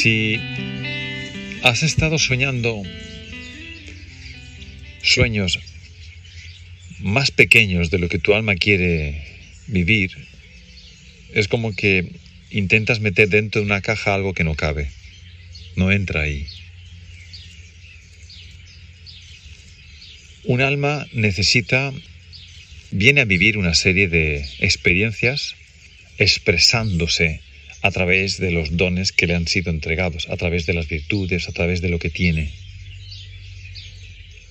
Si has estado soñando sueños más pequeños de lo que tu alma quiere vivir, es como que intentas meter dentro de una caja algo que no cabe, no entra ahí. Un alma necesita, viene a vivir una serie de experiencias expresándose a través de los dones que le han sido entregados, a través de las virtudes, a través de lo que tiene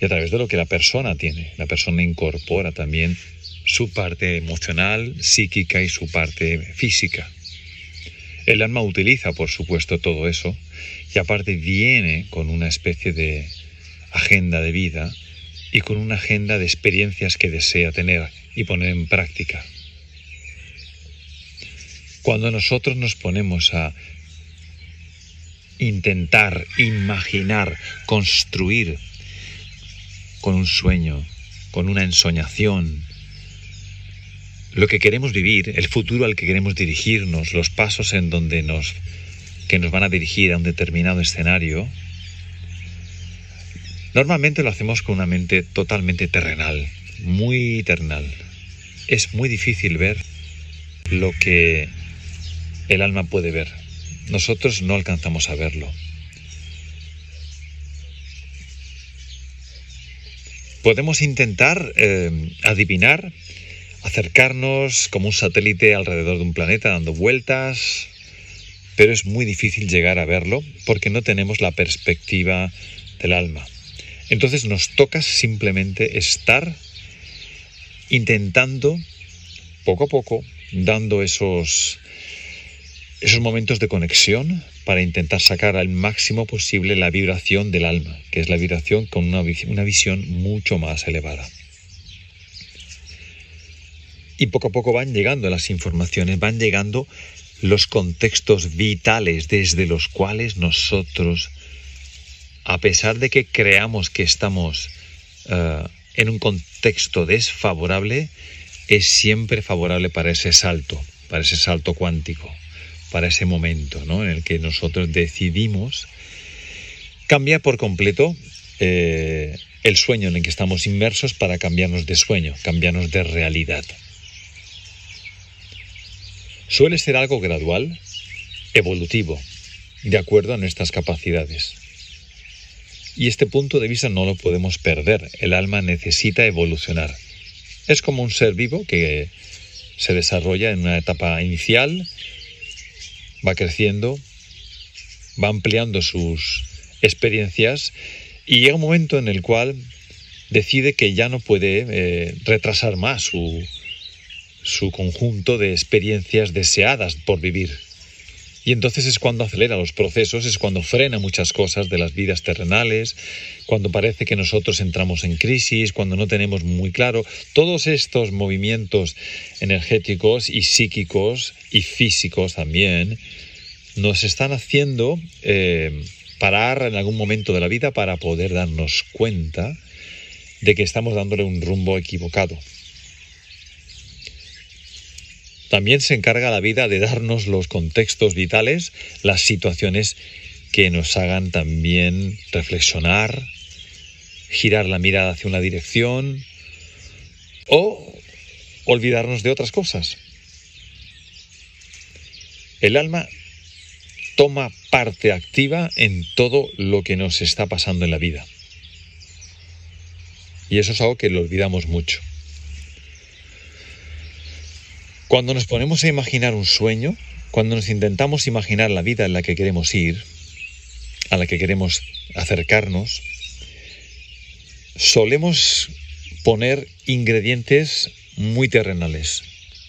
y a través de lo que la persona tiene. La persona incorpora también su parte emocional, psíquica y su parte física. El alma utiliza, por supuesto, todo eso y aparte viene con una especie de agenda de vida y con una agenda de experiencias que desea tener y poner en práctica. Cuando nosotros nos ponemos a intentar, imaginar, construir con un sueño, con una ensoñación, lo que queremos vivir, el futuro al que queremos dirigirnos, los pasos en donde nos que nos van a dirigir a un determinado escenario, normalmente lo hacemos con una mente totalmente terrenal, muy terrenal. Es muy difícil ver lo que el alma puede ver. Nosotros no alcanzamos a verlo. Podemos intentar eh, adivinar, acercarnos como un satélite alrededor de un planeta dando vueltas, pero es muy difícil llegar a verlo porque no tenemos la perspectiva del alma. Entonces nos toca simplemente estar intentando, poco a poco, dando esos esos momentos de conexión para intentar sacar al máximo posible la vibración del alma, que es la vibración con una, una visión mucho más elevada. Y poco a poco van llegando las informaciones, van llegando los contextos vitales desde los cuales nosotros, a pesar de que creamos que estamos eh, en un contexto desfavorable, es siempre favorable para ese salto, para ese salto cuántico para ese momento ¿no? en el que nosotros decidimos cambiar por completo eh, el sueño en el que estamos inmersos para cambiarnos de sueño, cambiarnos de realidad. Suele ser algo gradual, evolutivo, de acuerdo a nuestras capacidades. Y este punto de vista no lo podemos perder. El alma necesita evolucionar. Es como un ser vivo que se desarrolla en una etapa inicial va creciendo, va ampliando sus experiencias y llega un momento en el cual decide que ya no puede eh, retrasar más su, su conjunto de experiencias deseadas por vivir. Y entonces es cuando acelera los procesos, es cuando frena muchas cosas de las vidas terrenales, cuando parece que nosotros entramos en crisis, cuando no tenemos muy claro todos estos movimientos energéticos y psíquicos y físicos también, nos están haciendo eh, parar en algún momento de la vida para poder darnos cuenta de que estamos dándole un rumbo equivocado. También se encarga la vida de darnos los contextos vitales, las situaciones que nos hagan también reflexionar, girar la mirada hacia una dirección o olvidarnos de otras cosas. El alma toma parte activa en todo lo que nos está pasando en la vida. Y eso es algo que lo olvidamos mucho. Cuando nos ponemos a imaginar un sueño, cuando nos intentamos imaginar la vida en la que queremos ir, a la que queremos acercarnos, solemos poner ingredientes muy terrenales,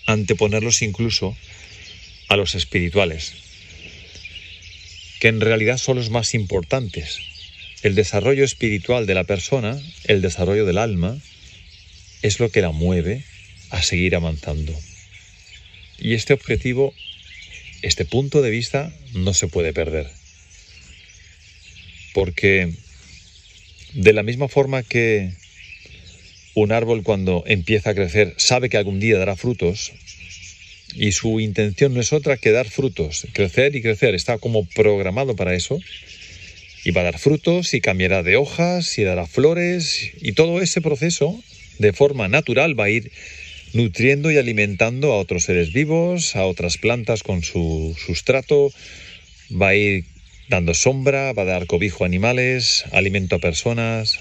anteponerlos incluso a los espirituales, que en realidad son los más importantes. El desarrollo espiritual de la persona, el desarrollo del alma, es lo que la mueve a seguir avanzando. Y este objetivo, este punto de vista, no se puede perder. Porque de la misma forma que un árbol cuando empieza a crecer sabe que algún día dará frutos, y su intención no es otra que dar frutos, crecer y crecer. Está como programado para eso. Y va a dar frutos y cambiará de hojas y dará flores y todo ese proceso de forma natural va a ir nutriendo y alimentando a otros seres vivos, a otras plantas con su sustrato, va a ir dando sombra, va a dar cobijo a animales, alimento a personas,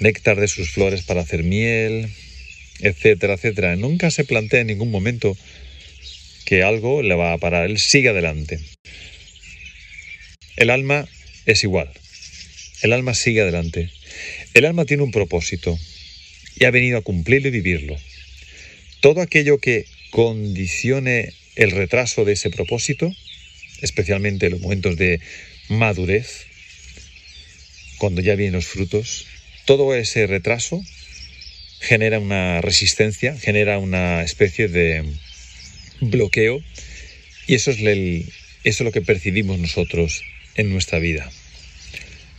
néctar de sus flores para hacer miel, etcétera, etcétera. Nunca se plantea en ningún momento que algo le va a parar, él sigue adelante. El alma es igual, el alma sigue adelante. El alma tiene un propósito y ha venido a cumplirlo y vivirlo. Todo aquello que condicione el retraso de ese propósito, especialmente en los momentos de madurez, cuando ya vienen los frutos, todo ese retraso genera una resistencia, genera una especie de bloqueo y eso es, eso es lo que percibimos nosotros en nuestra vida.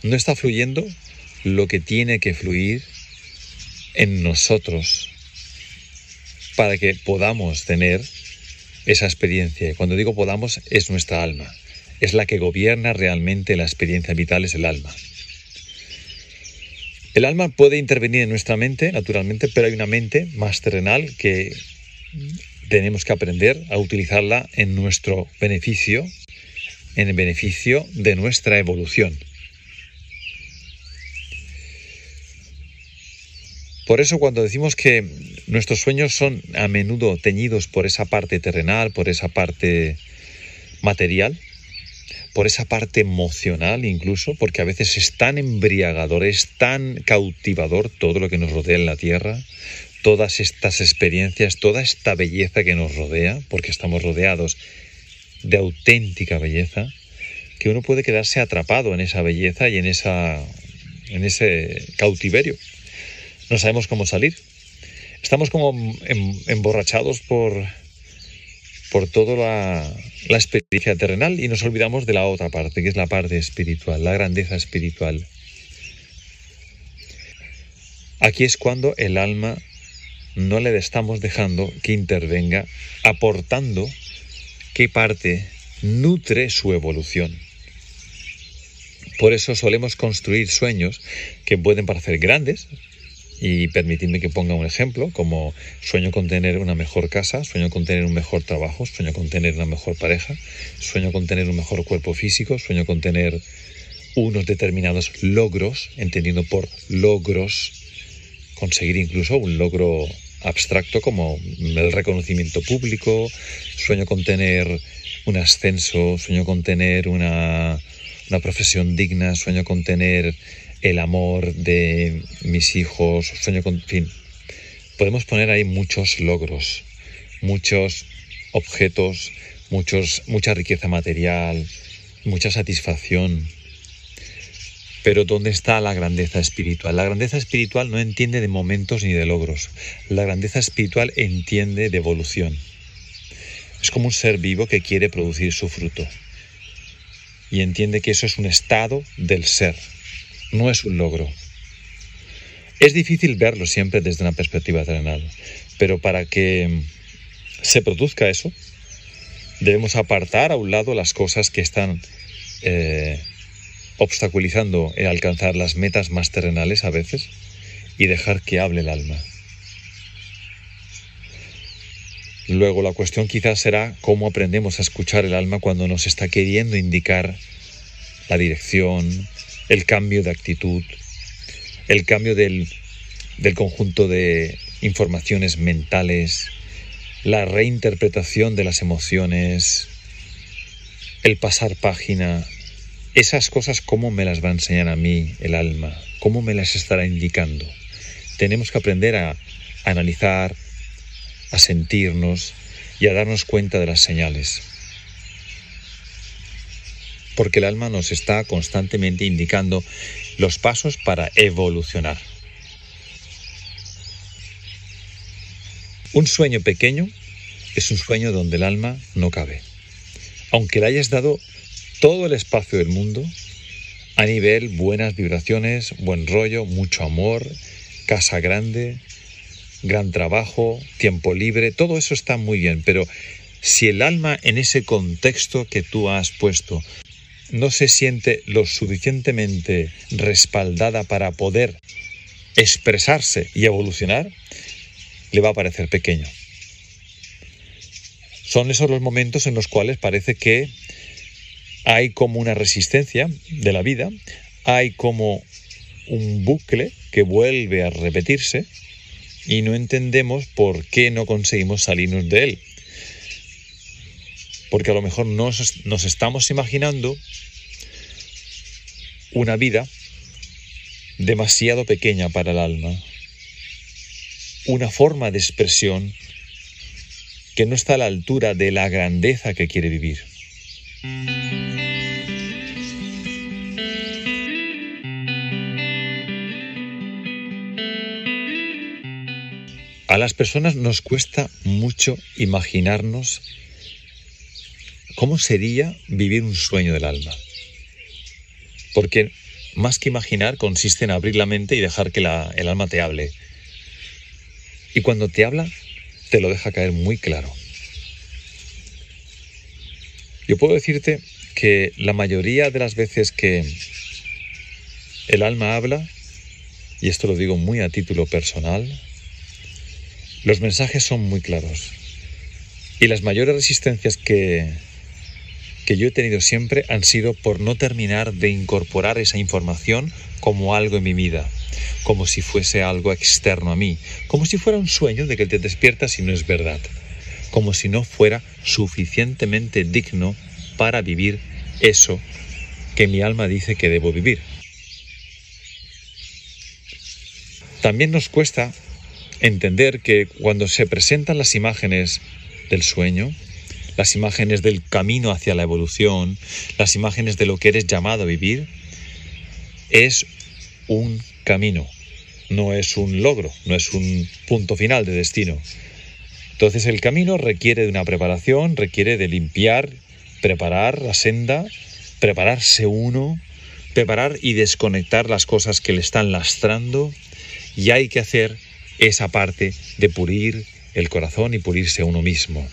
No está fluyendo lo que tiene que fluir en nosotros para que podamos tener esa experiencia. Y cuando digo podamos, es nuestra alma. Es la que gobierna realmente la experiencia vital, es el alma. El alma puede intervenir en nuestra mente, naturalmente, pero hay una mente más terrenal que tenemos que aprender a utilizarla en nuestro beneficio, en el beneficio de nuestra evolución. Por eso cuando decimos que nuestros sueños son a menudo teñidos por esa parte terrenal, por esa parte material, por esa parte emocional incluso, porque a veces es tan embriagador, es tan cautivador todo lo que nos rodea en la tierra, todas estas experiencias, toda esta belleza que nos rodea, porque estamos rodeados de auténtica belleza, que uno puede quedarse atrapado en esa belleza y en, esa, en ese cautiverio. No sabemos cómo salir. Estamos como emborrachados por, por toda la, la experiencia terrenal y nos olvidamos de la otra parte, que es la parte espiritual, la grandeza espiritual. Aquí es cuando el alma no le estamos dejando que intervenga, aportando qué parte nutre su evolución. Por eso solemos construir sueños que pueden parecer grandes, y permitidme que ponga un ejemplo, como sueño con tener una mejor casa, sueño con tener un mejor trabajo, sueño con tener una mejor pareja, sueño con tener un mejor cuerpo físico, sueño con tener unos determinados logros, entendiendo por logros, conseguir incluso un logro abstracto como el reconocimiento público, sueño con tener un ascenso, sueño con tener una, una profesión digna, sueño con tener el amor de mis hijos, sueño con... fin, podemos poner ahí muchos logros, muchos objetos, muchos, mucha riqueza material, mucha satisfacción. Pero ¿dónde está la grandeza espiritual? La grandeza espiritual no entiende de momentos ni de logros. La grandeza espiritual entiende de evolución. Es como un ser vivo que quiere producir su fruto. Y entiende que eso es un estado del ser no es un logro. Es difícil verlo siempre desde una perspectiva terrenal, pero para que se produzca eso, debemos apartar a un lado las cosas que están eh, obstaculizando el alcanzar las metas más terrenales a veces y dejar que hable el alma. Luego la cuestión quizás será cómo aprendemos a escuchar el alma cuando nos está queriendo indicar la dirección, el cambio de actitud, el cambio del, conjunto de informaciones mentales, la reinterpretación de las emociones, el pasar página, esas cosas, ¿cómo me las va a enseñar a mí el alma? ¿Cómo me las estará indicando? Tenemos que aprender a analizar, a sentirnos y a darnos cuenta de las señales porque el alma nos está constantemente indicando los pasos para evolucionar. Un sueño pequeño es un sueño donde el alma no cabe. Aunque le hayas dado todo el espacio del mundo, a nivel buenas vibraciones, buen rollo, mucho amor, casa grande, gran trabajo, tiempo libre, todo eso está muy bien, pero Si el alma en ese contexto que tú has puesto no se siente lo suficientemente respaldada para poder expresarse y evolucionar, le va a parecer pequeño. Son esos los momentos en los cuales parece que hay como una resistencia de la vida, hay como un bucle que vuelve a repetirse y no entendemos por qué no conseguimos salirnos de él. Porque a lo mejor nos, nos estamos imaginando una vida demasiado pequeña para el alma, una forma de expresión que no está a la altura de la grandeza que quiere vivir. A las personas nos cuesta mucho imaginarnos cómo sería vivir un sueño del alma. Porque más que imaginar consiste en abrir la mente y dejar que el alma te hable. Y cuando te habla, te lo deja caer muy claro. Yo puedo decirte que la mayoría de las veces que el alma habla, y esto lo digo muy a título personal, los mensajes son muy claros. Y las mayores resistencias que, que yo he tenido siempre han sido por no terminar de incorporar esa información como algo en mi vida, como si fuese algo externo a mí, como si fuera un sueño de que te despiertas y no es verdad, como si no fuera suficientemente digno para vivir eso que mi alma dice que debo vivir. También nos cuesta entender que cuando se presentan las imágenes del sueño, las imágenes del camino hacia la evolución, las imágenes de lo que eres llamado a vivir, es un camino, no es un logro, no es un punto final de destino. Entonces el camino requiere de una preparación, requiere de limpiar, preparar la senda, prepararse uno, preparar y desconectar las cosas que le están lastrando y hay que hacer esa parte de pulir el corazón y pulirse uno mismo.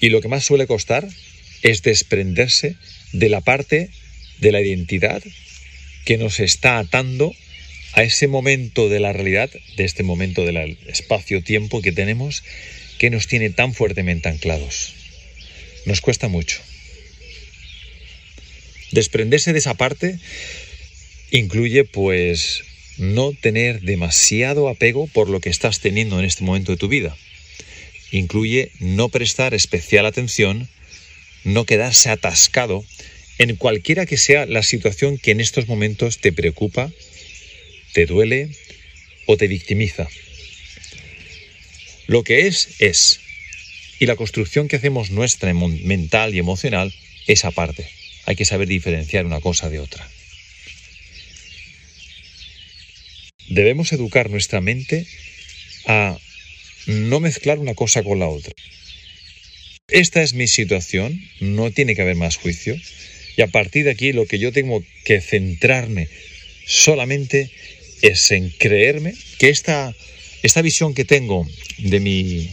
Y lo que más suele costar es desprenderse de la parte de la identidad que nos está atando a ese momento de la realidad, de este momento del espacio-tiempo que tenemos, que nos tiene tan fuertemente anclados. Nos cuesta mucho. Desprenderse de esa parte incluye pues no tener demasiado apego por lo que estás teniendo en este momento de tu vida. Incluye no prestar especial atención, no quedarse atascado en cualquiera que sea la situación que en estos momentos te preocupa, te duele o te victimiza. Lo que es, es. Y la construcción que hacemos nuestra mental y emocional es aparte. Hay que saber diferenciar una cosa de otra. Debemos educar nuestra mente a no mezclar una cosa con la otra. Esta es mi situación, no tiene que haber más juicio. Y a partir de aquí lo que yo tengo que centrarme solamente es en creerme que esta, esta visión que tengo de mi,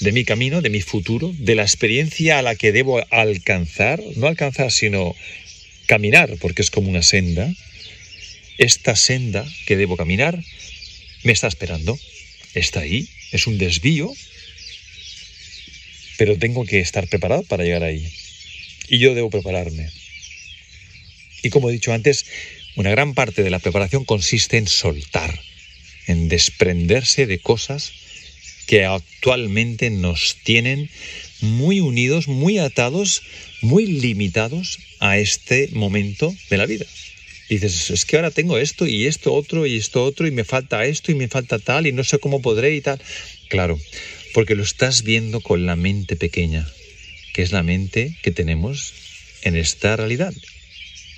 de mi camino, de mi futuro, de la experiencia a la que debo alcanzar, no alcanzar, sino caminar, porque es como una senda, esta senda que debo caminar me está esperando. Está ahí, es un desvío, pero tengo que estar preparado para llegar ahí. Y yo debo prepararme. Y como he dicho antes, una gran parte de la preparación consiste en soltar, en desprenderse de cosas que actualmente nos tienen muy unidos, muy atados, muy limitados a este momento de la vida dices, es que ahora tengo esto y esto otro y esto otro y me falta esto y me falta tal y no sé cómo podré y tal. Claro, porque lo estás viendo con la mente pequeña, que es la mente que tenemos en esta realidad,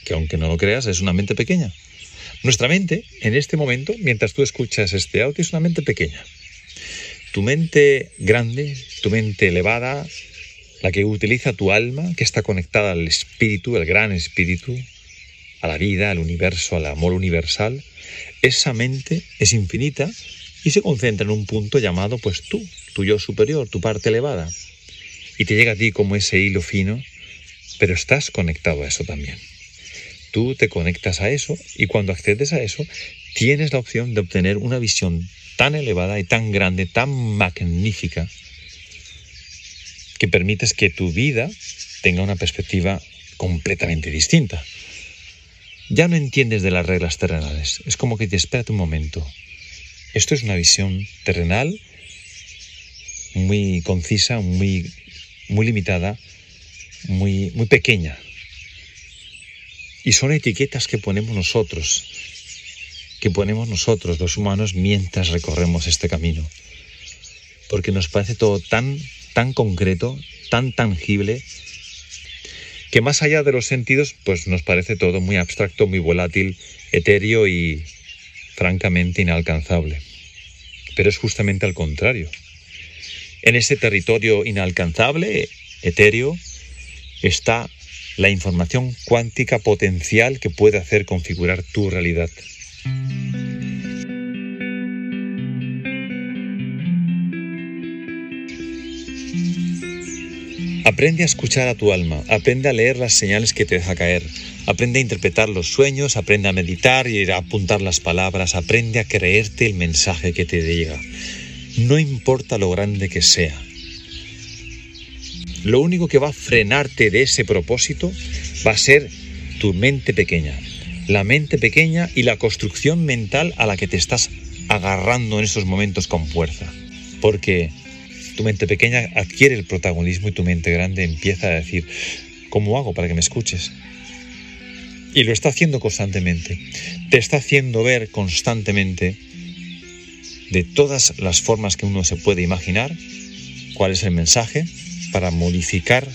que aunque no lo creas es una mente pequeña. Nuestra mente, en este momento, mientras tú escuchas este audio, es una mente pequeña. Tu mente grande, tu mente elevada, la que utiliza tu alma, que está conectada al espíritu, el gran espíritu, a la vida, al universo, al amor universal, esa mente es infinita y se concentra en un punto llamado pues tú, tu yo superior, tu parte elevada. Y te llega a ti como ese hilo fino, pero estás conectado a eso también. Tú te conectas a eso y cuando accedes a eso tienes la opción de obtener una visión tan elevada y tan grande, tan magnífica, que permites que tu vida tenga una perspectiva completamente distinta. Ya no entiendes de las reglas terrenales. Es como que te espera un momento. Esto es una visión terrenal muy concisa, muy, muy limitada, muy, muy pequeña. Y son etiquetas que ponemos nosotros, que ponemos nosotros, los humanos, mientras recorremos este camino. Porque nos parece todo tan, tan concreto, tan tangible, que más allá de los sentidos, pues nos parece todo muy abstracto, muy volátil, etéreo y francamente inalcanzable. Pero es justamente al contrario. En ese territorio inalcanzable, etéreo, está la información cuántica potencial que puede hacer configurar tu realidad. Aprende a escuchar a tu alma, aprende a leer las señales que te deja caer, aprende a interpretar los sueños, aprende a meditar y a apuntar las palabras, aprende a creerte el mensaje que te llega. No importa lo grande que sea. Lo único que va a frenarte de ese propósito va a ser tu mente pequeña. La mente pequeña y la construcción mental a la que te estás agarrando en estos momentos con fuerza. Porque tu mente pequeña adquiere el protagonismo y tu mente grande empieza a decir, ¿cómo hago para que me escuches? Y lo está haciendo constantemente. Te está haciendo ver constantemente de todas las formas que uno se puede imaginar cuál es el mensaje para modificar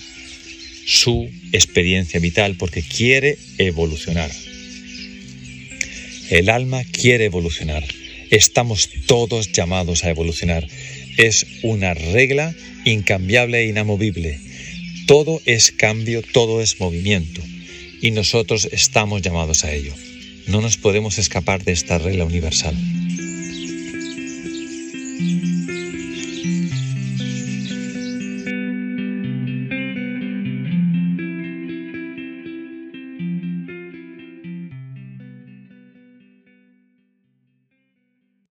su experiencia vital porque quiere evolucionar. El alma quiere evolucionar. Estamos todos llamados a evolucionar es una regla incambiable e inamovible. Todo es cambio, todo es movimiento y nosotros estamos llamados a ello. No nos podemos escapar de esta regla universal.